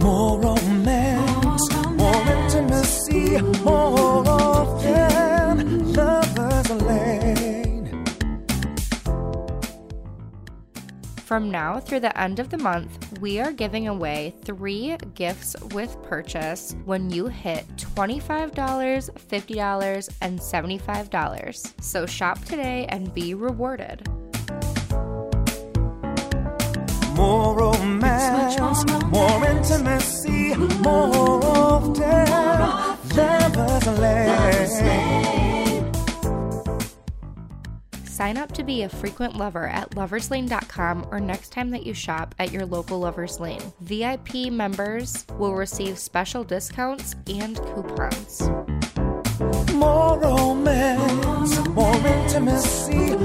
More romance, more intimacy, more often lovers lane. From now through the end of the month, we are giving away three gifts with purchase when you hit $25, $50, and $75. So shop today and be rewarded. More romance, more intimacy, more often lovers lane. Sign up to be a frequent lover at loverslane.com or next time that you shop at your local Lovers Lane. VIP members will receive special discounts and coupons. More romance, more intimacy,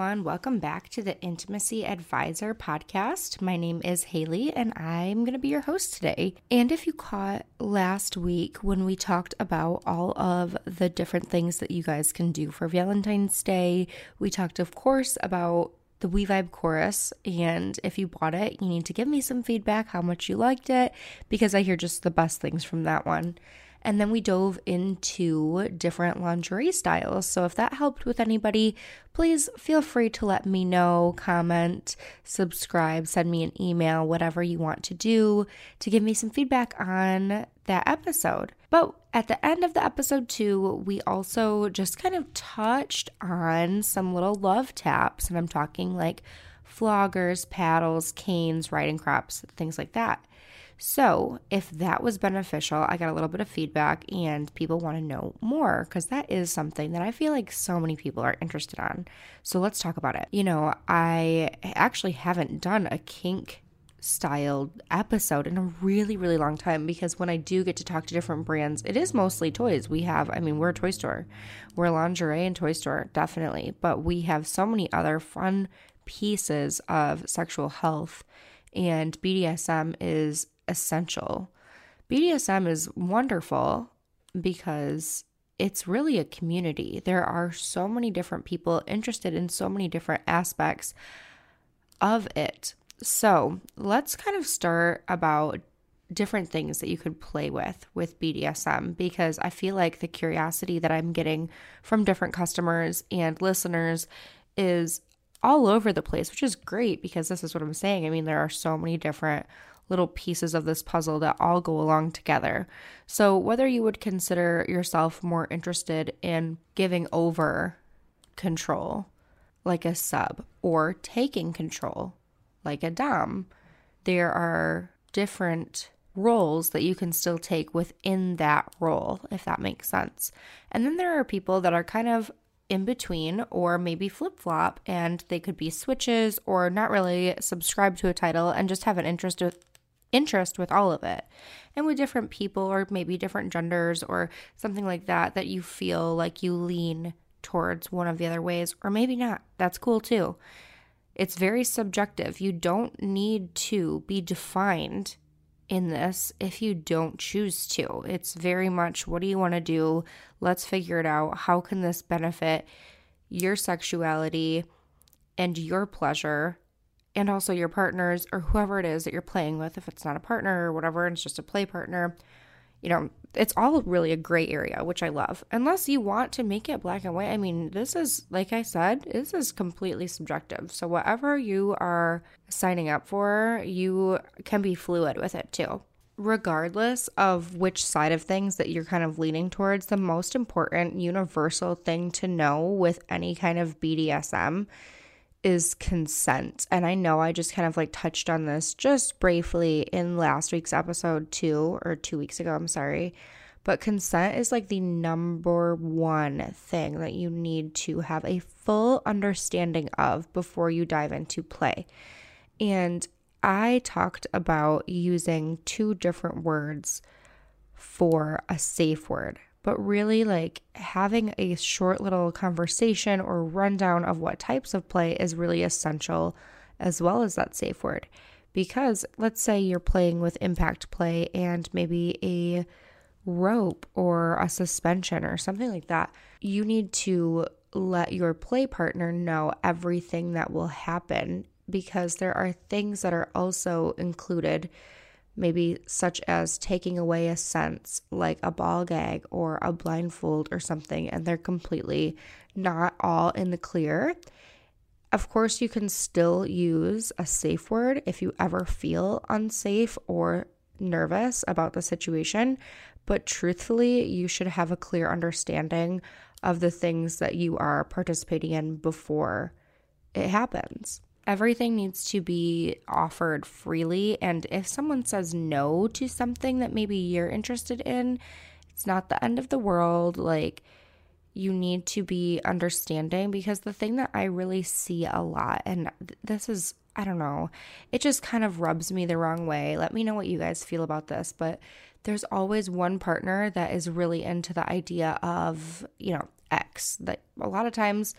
everyone. Welcome back to the Intimacy Advisor podcast. My name is Haley, and I'm going to be your host today. And if you caught last week when we talked about all of the different things that you guys can do for Valentine's Day, we talked, of course, about the We Vibe chorus. And if you bought it, you need to give me some feedback how much you liked it because I hear just the best things from that one. And then we dove into different lingerie styles. So if that helped with anybody, please feel free to let me know, comment, subscribe, send me an email, whatever you want to do to give me some feedback on that episode. But at the end of the episode, too, we also just kind of touched on some little love taps. And I'm talking like floggers, paddles, canes, riding crops, things like that. So, if that was beneficial, I got a little bit of feedback and people want to know more because that is something that I feel like so many people are interested on. So, let's talk about it. You know, I actually haven't done a kink styled episode in a really, really long time because when I do get to talk to different brands, it is mostly toys. We have, I mean, we're a toy store, we're lingerie and toy store, definitely, but we have so many other fun pieces of sexual health, and BDSM is essential. BDSM is wonderful because it's really a community. There are so many different people interested in so many different aspects of it. So, let's kind of start about different things that you could play with with BDSM because I feel like the curiosity that I'm getting from different customers and listeners is all over the place, which is great because this is what I'm saying. I mean, there are so many different little pieces of this puzzle that all go along together. So, whether you would consider yourself more interested in giving over control, like a sub, or taking control, like a Dom, there are different roles that you can still take within that role, if that makes sense. And then there are people that are kind of in between or maybe flip flop and they could be switches or not really subscribe to a title and just have an interest interest with all of it and with different people or maybe different genders or something like that that you feel like you lean towards one of the other ways or maybe not. That's cool too. It's very subjective. You don't need to be defined in this if you don't choose to. It's very much what do you want to do? Let's figure it out. How can this benefit your sexuality and your pleasure and also your partners or whoever it is that you're playing with, if it's not a partner or whatever, and it's just a play partner, you know, it's all really a gray area, which I love. Unless you want to make it black and white. I mean, this is, like I said, this is completely subjective. So, whatever you are signing up for, you can be fluid with it too. Regardless of which side of things that you're kind of leaning towards, the most important universal thing to know with any kind of BDSM is consent. And I know I just kind of like touched on this just briefly in last week's episode, too, or two weeks ago, I'm sorry. But consent is like the number one thing that you need to have a full understanding of before you dive into play. And I talked about using two different words for a safe word but really like having a short little conversation or rundown of what types of play is really essential as well as that safe word. Because let's say you're playing with impact play and maybe a rope or a suspension or something like that you need to let your play partner know everything that will happen because there are things that are also included, maybe such as taking away a sense like a ball gag or a blindfold or something, and they're completely not all in the clear. Of course, you can still use a safe word if you ever feel unsafe or nervous about the situation, but truthfully, you should have a clear understanding of the things that you are participating in before it happens. Everything needs to be offered freely, and if someone says no to something that maybe you're interested in, it's not the end of the world. Like, you need to be understanding because the thing that I really see a lot, and this is, I don't know, it just kind of rubs me the wrong way. Let me know what you guys feel about this, but there's always one partner that is really into the idea of, you know, X, that a lot of times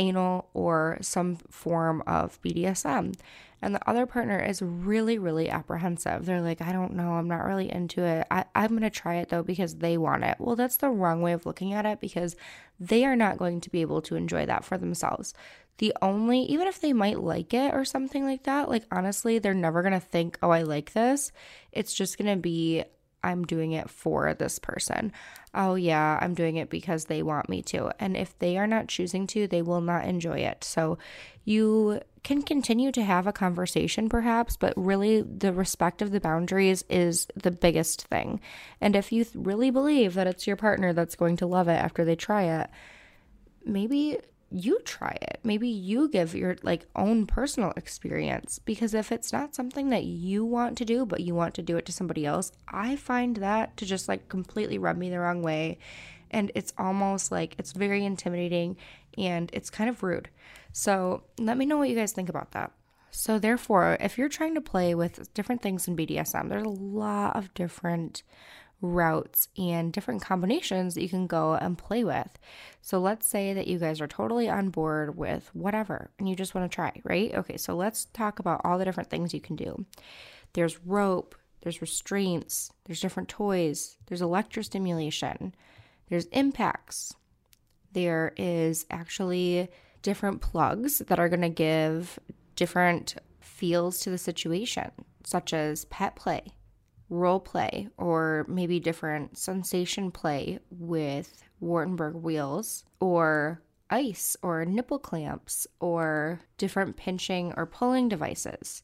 anal or some form of BDSM and the other partner is really, really apprehensive. They're like, I don't know, I'm not really into it. I, I'm going to try it though because they want it. Well, that's the wrong way of looking at it because they are not going to be able to enjoy that for themselves. The only, even if they might like it or something like that, like honestly, they're never going to think, oh, I like this. It's just going to be, I'm doing it for this person. Oh, yeah, I'm doing it because they want me to. And if they are not choosing to, they will not enjoy it. So you can continue to have a conversation, perhaps, but really the respect of the boundaries is the biggest thing. And if you really believe that it's your partner that's going to love it after they try it, maybe you try it. Maybe you give your like own personal experience because if it's not something that you want to do but you want to do it to somebody else, I find that to just like completely rub me the wrong way and it's almost like it's very intimidating and it's kind of rude. So, let me know what you guys think about that. So, therefore, if you're trying to play with different things in BDSM, there's a lot of different routes and different combinations that you can go and play with. So let's say that you guys are totally on board with whatever and you just want to try, right? Okay, so let's talk about all the different things you can do. There's rope, there's restraints, there's different toys, there's electrostimulation, there's impacts. There is actually different plugs that are going to give different feels to the situation, such as pet play role play or maybe different sensation play with Wartenberg wheels or ice or nipple clamps or different pinching or pulling devices.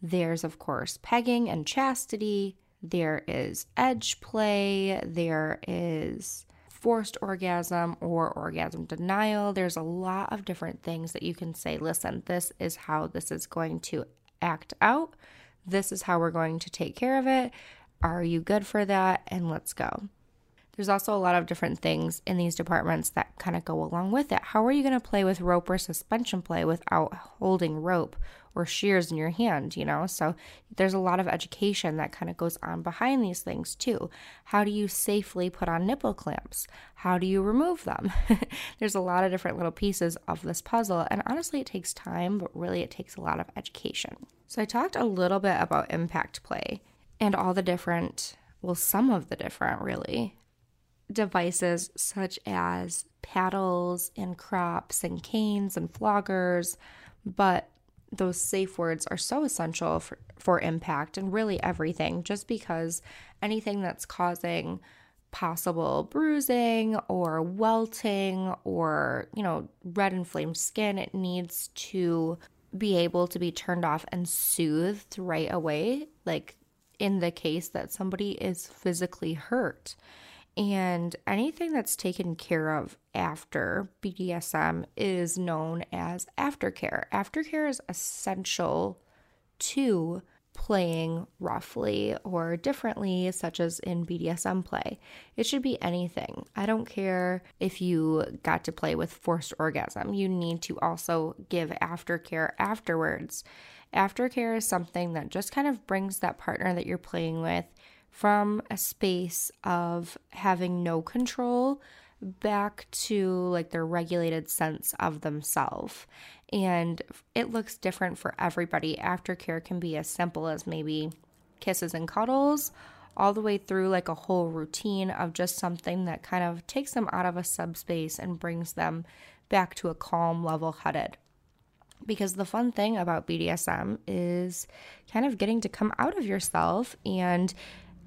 There's, of course, pegging and chastity. There is edge play. There is forced orgasm or orgasm denial. There's a lot of different things that you can say, listen, this is how this is going to act out. This is how we're going to take care of it. Are you good for that? And let's go. There's also a lot of different things in these departments that kind of go along with it. How are you going to play with rope or suspension play without holding rope or shears in your hand, you know? So there's a lot of education that kind of goes on behind these things too. How do you safely put on nipple clamps? How do you remove them? there's a lot of different little pieces of this puzzle, and honestly, it takes time, but really, it takes a lot of education. So I talked a little bit about impact play and all the different, well, some of the different really devices such as paddles and crops and canes and floggers, but those safe words are so essential for, for impact and really everything, just because anything that's causing possible bruising or welting or, you know, red inflamed skin, it needs to be able to be turned off and soothed right away. Like in the case that somebody is physically hurt. And anything that's taken care of after BDSM is known as aftercare. Aftercare is essential to playing roughly or differently, such as in BDSM play. It should be anything. I don't care if you got to play with forced orgasm, you need to also give aftercare afterwards. Aftercare is something that just kind of brings that partner that you're playing with from a space of having no control back to like their regulated sense of themselves. And it looks different for everybody. Aftercare can be as simple as maybe kisses and cuddles, all the way through like a whole routine of just something that kind of takes them out of a subspace and brings them back to a calm, level headed. Because the fun thing about BDSM is kind of getting to come out of yourself and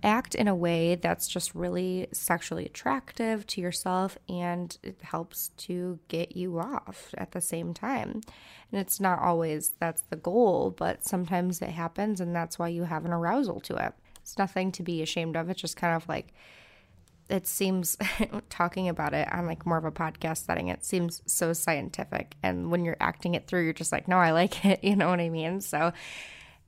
act in a way that's just really sexually attractive to yourself and it helps to get you off at the same time. And it's not always that's the goal, but sometimes it happens and that's why you have an arousal to it. It's nothing to be ashamed of. It's just kind of like it seems talking about it on like more of a podcast setting it seems so scientific and when you're acting it through you're just like no i like it you know what i mean so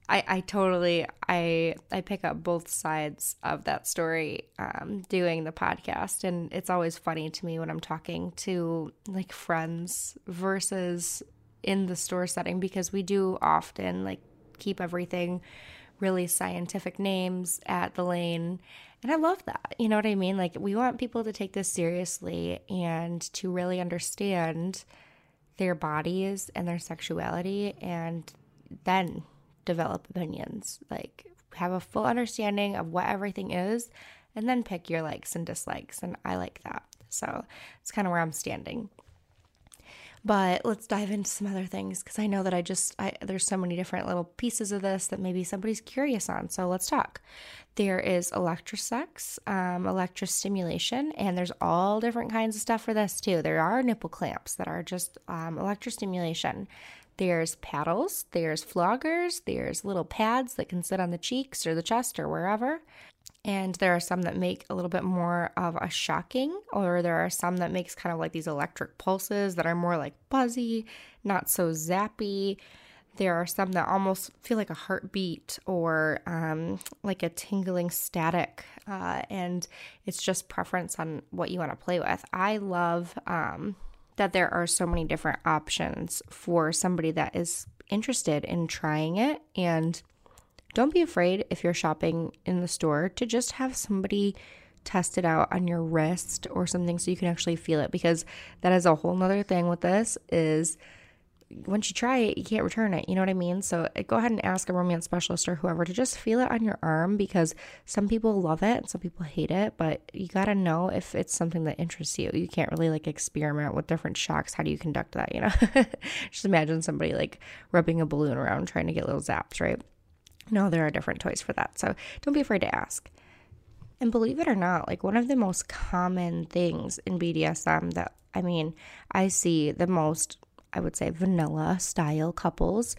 I, I totally I I pick up both sides of that story um, doing the podcast, and it's always funny to me when I'm talking to like friends versus in the store setting because we do often like keep everything really scientific names at the lane. And I love that. You know what I mean? Like, we want people to take this seriously and to really understand their bodies and their sexuality and then develop opinions. Like, have a full understanding of what everything is and then pick your likes and dislikes. And I like that. So it's kind of where I'm standing. But let's dive into some other things because I know that I just, I, there's so many different little pieces of this that maybe somebody's curious on. So let's talk. There is electrosex, um, electrostimulation, and there's all different kinds of stuff for this too. There are nipple clamps that are just um, electrostimulation. There's paddles, there's floggers, there's little pads that can sit on the cheeks or the chest or wherever. And there are some that make a little bit more of a shocking, or there are some that makes kind of like these electric pulses that are more like buzzy, not so zappy. There are some that almost feel like a heartbeat or um, like a tingling static, uh, and it's just preference on what you want to play with. I love um, that there are so many different options for somebody that is interested in trying it. And don't be afraid if you're shopping in the store to just have somebody test it out on your wrist or something so you can actually feel it because that is a whole nother thing with this is once you try it, you can't return it. You know what I mean? So uh, go ahead and ask a romance specialist or whoever to just feel it on your arm because some people love it and some people hate it, but you got to know if it's something that interests you. You can't really like experiment with different shocks. How do you conduct that? You know, just imagine somebody like rubbing a balloon around trying to get little zaps, right? No, there are different toys for that. So don't be afraid to ask. And believe it or not, like one of the most common things in BDSM that I mean, I see the most I would say, vanilla style couples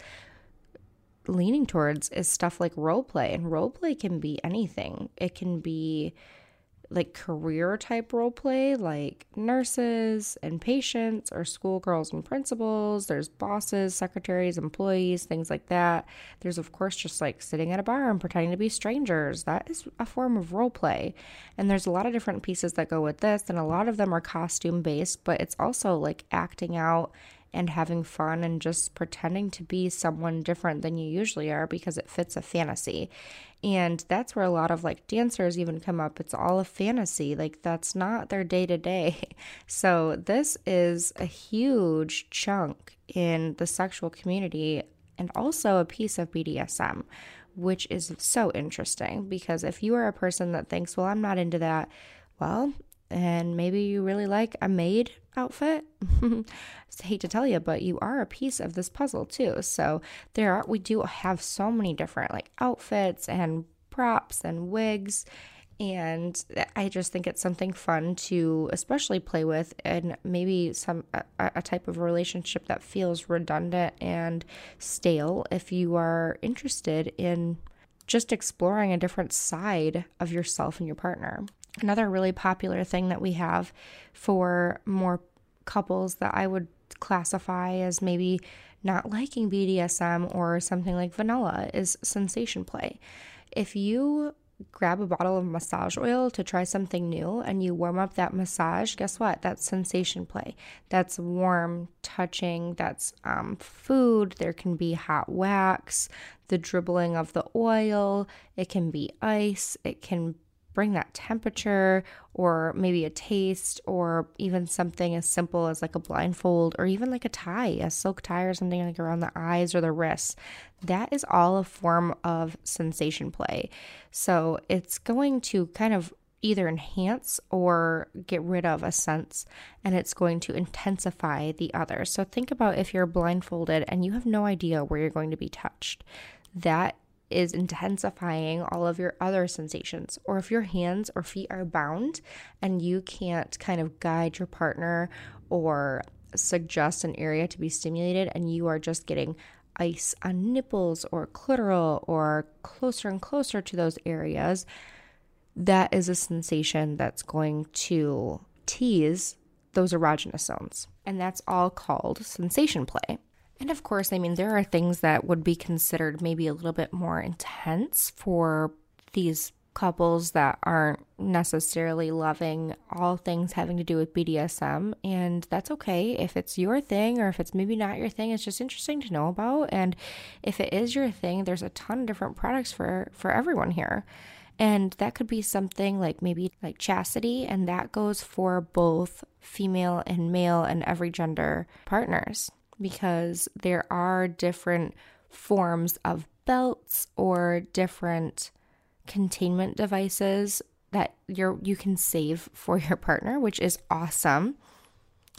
leaning towards is stuff like role play. And role play can be anything, it can be like career type role play, like nurses and patients, or schoolgirls and principals. There's bosses, secretaries, employees, things like that. There's, of course, just like sitting at a bar and pretending to be strangers. That is a form of role play. And there's a lot of different pieces that go with this, and a lot of them are costume based, but it's also like acting out and having fun and just pretending to be someone different than you usually are because it fits a fantasy. And that's where a lot of like dancers even come up. It's all a fantasy. Like that's not their day to day. So this is a huge chunk in the sexual community and also a piece of BDSM, which is so interesting because if you are a person that thinks, well, I'm not into that, well, and maybe you really like a maid outfit. I hate to tell you, but you are a piece of this puzzle too. So there are we do have so many different like outfits and props and wigs and I just think it's something fun to especially play with and maybe some a, a, type of relationship that feels redundant and stale if you are interested in just exploring a different side of yourself and your partner. Another really popular thing that we have for more couples that I would classify as maybe not liking BDSM or something like vanilla is sensation play. If you grab a bottle of massage oil to try something new and you warm up that massage, guess what? That's sensation play. That's warm touching, that's um, food. There can be hot wax, the dribbling of the oil, it can be ice, it can bring that temperature or maybe a taste or even something as simple as like a blindfold or even like a tie, a silk tie or something like around the eyes or the wrists. That is all a form of sensation play. So it's going to kind of either enhance or get rid of a sense and it's going to intensify the other. So think about if you're blindfolded and you have no idea where you're going to be touched. That is intensifying all of your other sensations. Or if your hands or feet are bound and you can't kind of guide your partner or suggest an area to be stimulated and you are just getting ice on nipples or clitoral or closer and closer to those areas, that is a sensation that's going to tease those erogenous zones. And that's all called sensation play. And of course, I mean, there are things that would be considered maybe a little bit more intense for these couples that aren't necessarily loving all things having to do with BDSM. And that's okay if it's your thing or if it's maybe not your thing. It's just interesting to know about. And if it is your thing, there's a ton of different products for, for everyone here. And that could be something like maybe like chastity, and that goes for both female and male and every gender partners because there are different forms of belts or different containment devices that you're you can save for your partner, which is awesome.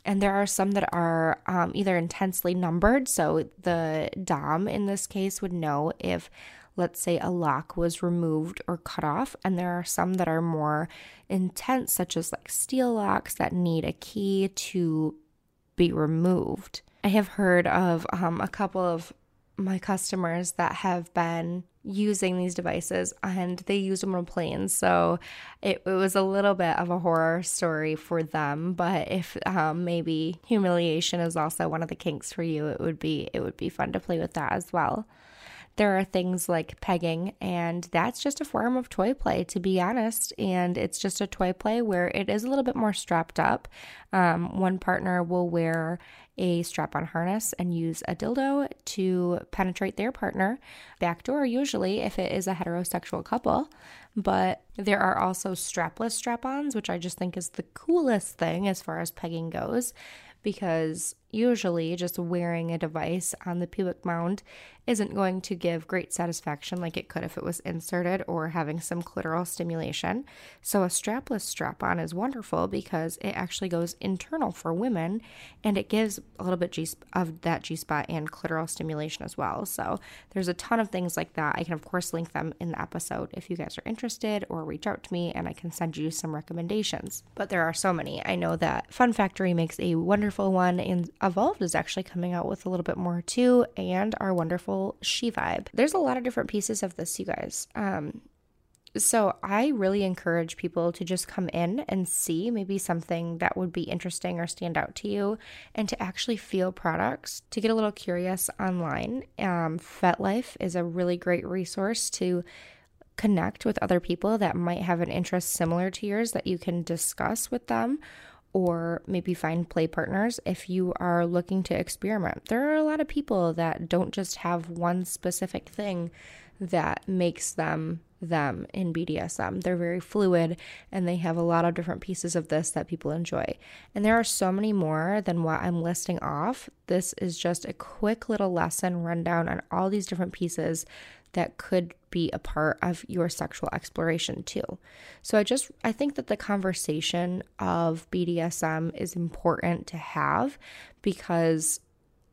And there are some that are um, either intensely numbered, so the dom in this case would know if let's say a lock was removed or cut off. And there are some that are more intense, such as like steel locks that need a key to be removed. I have heard of um, a couple of my customers that have been using these devices and they use them on planes. So it, it, was a little bit of a horror story for them. But if um, maybe humiliation is also one of the kinks for you, it would be it would be fun to play with that as well. There are things like pegging, and that's just a form of toy play, to be honest. And it's just a toy play where it is a little bit more strapped up. Um, one partner will wear a strap on harness and use a dildo to penetrate their partner, backdoor usually if it is a heterosexual couple. But there are also strapless strap ons, which I just think is the coolest thing as far as pegging goes because usually just wearing a device on the pubic mound isn't going to give great satisfaction like it could if it was inserted or having some clitoral stimulation. So, a strapless strap on is wonderful because it actually goes internal for women and it gives a little bit of that G spot and clitoral stimulation as well. So, there's a ton of things like that. I can, of course, link them in the episode if you guys are interested or reach out to me and I can send you some recommendations. But there are so many. I know that Fun Factory makes a wonderful one, and Evolved is actually coming out with a little bit more too, and our wonderful she vibe. There's a lot of different pieces of this, you guys. Um, so I really encourage people to just come in and see maybe something that would be interesting or stand out to you and to actually feel products, to get a little curious online. Um, FetLife is a really great resource to connect with other people that might have an interest similar to yours that you can discuss with them or maybe find play partners if you are looking to experiment. There are a lot of people that don't just have one specific thing that makes them them in BDSM. They're very fluid and they have a lot of different pieces of this that people enjoy. And there are so many more than what I'm listing off. This is just a quick little lesson rundown on all these different pieces that could be a part of your sexual exploration too. So I just I think that the conversation of BDSM is important to have because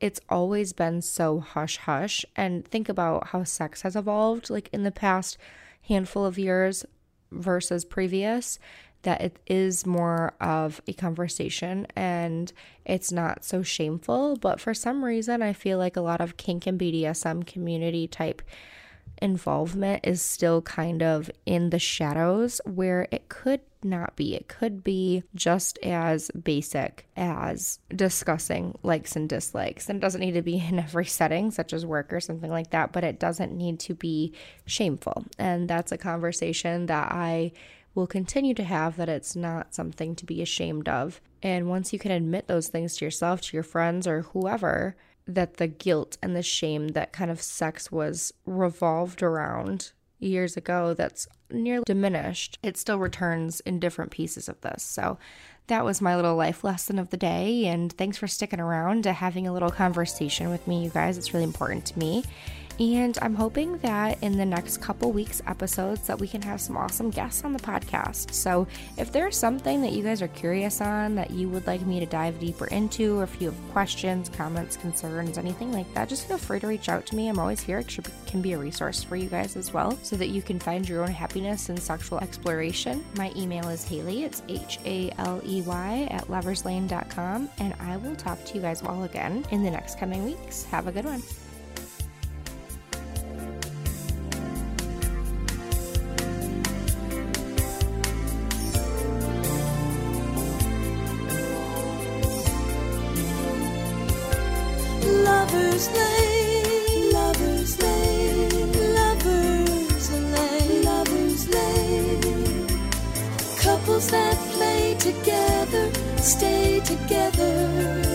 it's always been so hush hush and think about how sex has evolved like in the past handful of years versus previous that it is more of a conversation and it's not so shameful but for some reason I feel like a lot of kink and BDSM community type involvement is still kind of in the shadows where it could not be. It could be just as basic as discussing likes and dislikes. And it doesn't need to be in every setting, such as work or something like that, but it doesn't need to be shameful. And that's a conversation that I will continue to have that it's not something to be ashamed of. And once you can admit those things to yourself, to your friends, or whoever, that the guilt and the shame that kind of sex was revolved around years ago that's nearly diminished. It still returns in different pieces of this. So that was my little life lesson of the day. And thanks for sticking around to having a little conversation with me, you guys. It's really important to me. And I'm hoping that in the next couple weeks episodes that we can have some awesome guests on the podcast. So if there's something that you guys are curious on that you would like me to dive deeper into, or if you have questions, comments, concerns, anything like that, just feel free to reach out to me. I'm always here. It can be a resource for you guys as well so that you can find your own happiness and sexual exploration. My email is Haley. It's H A L E Y at loverslane.com. And I will talk to you guys all again in the next coming weeks. Have a good one. That play together, stay together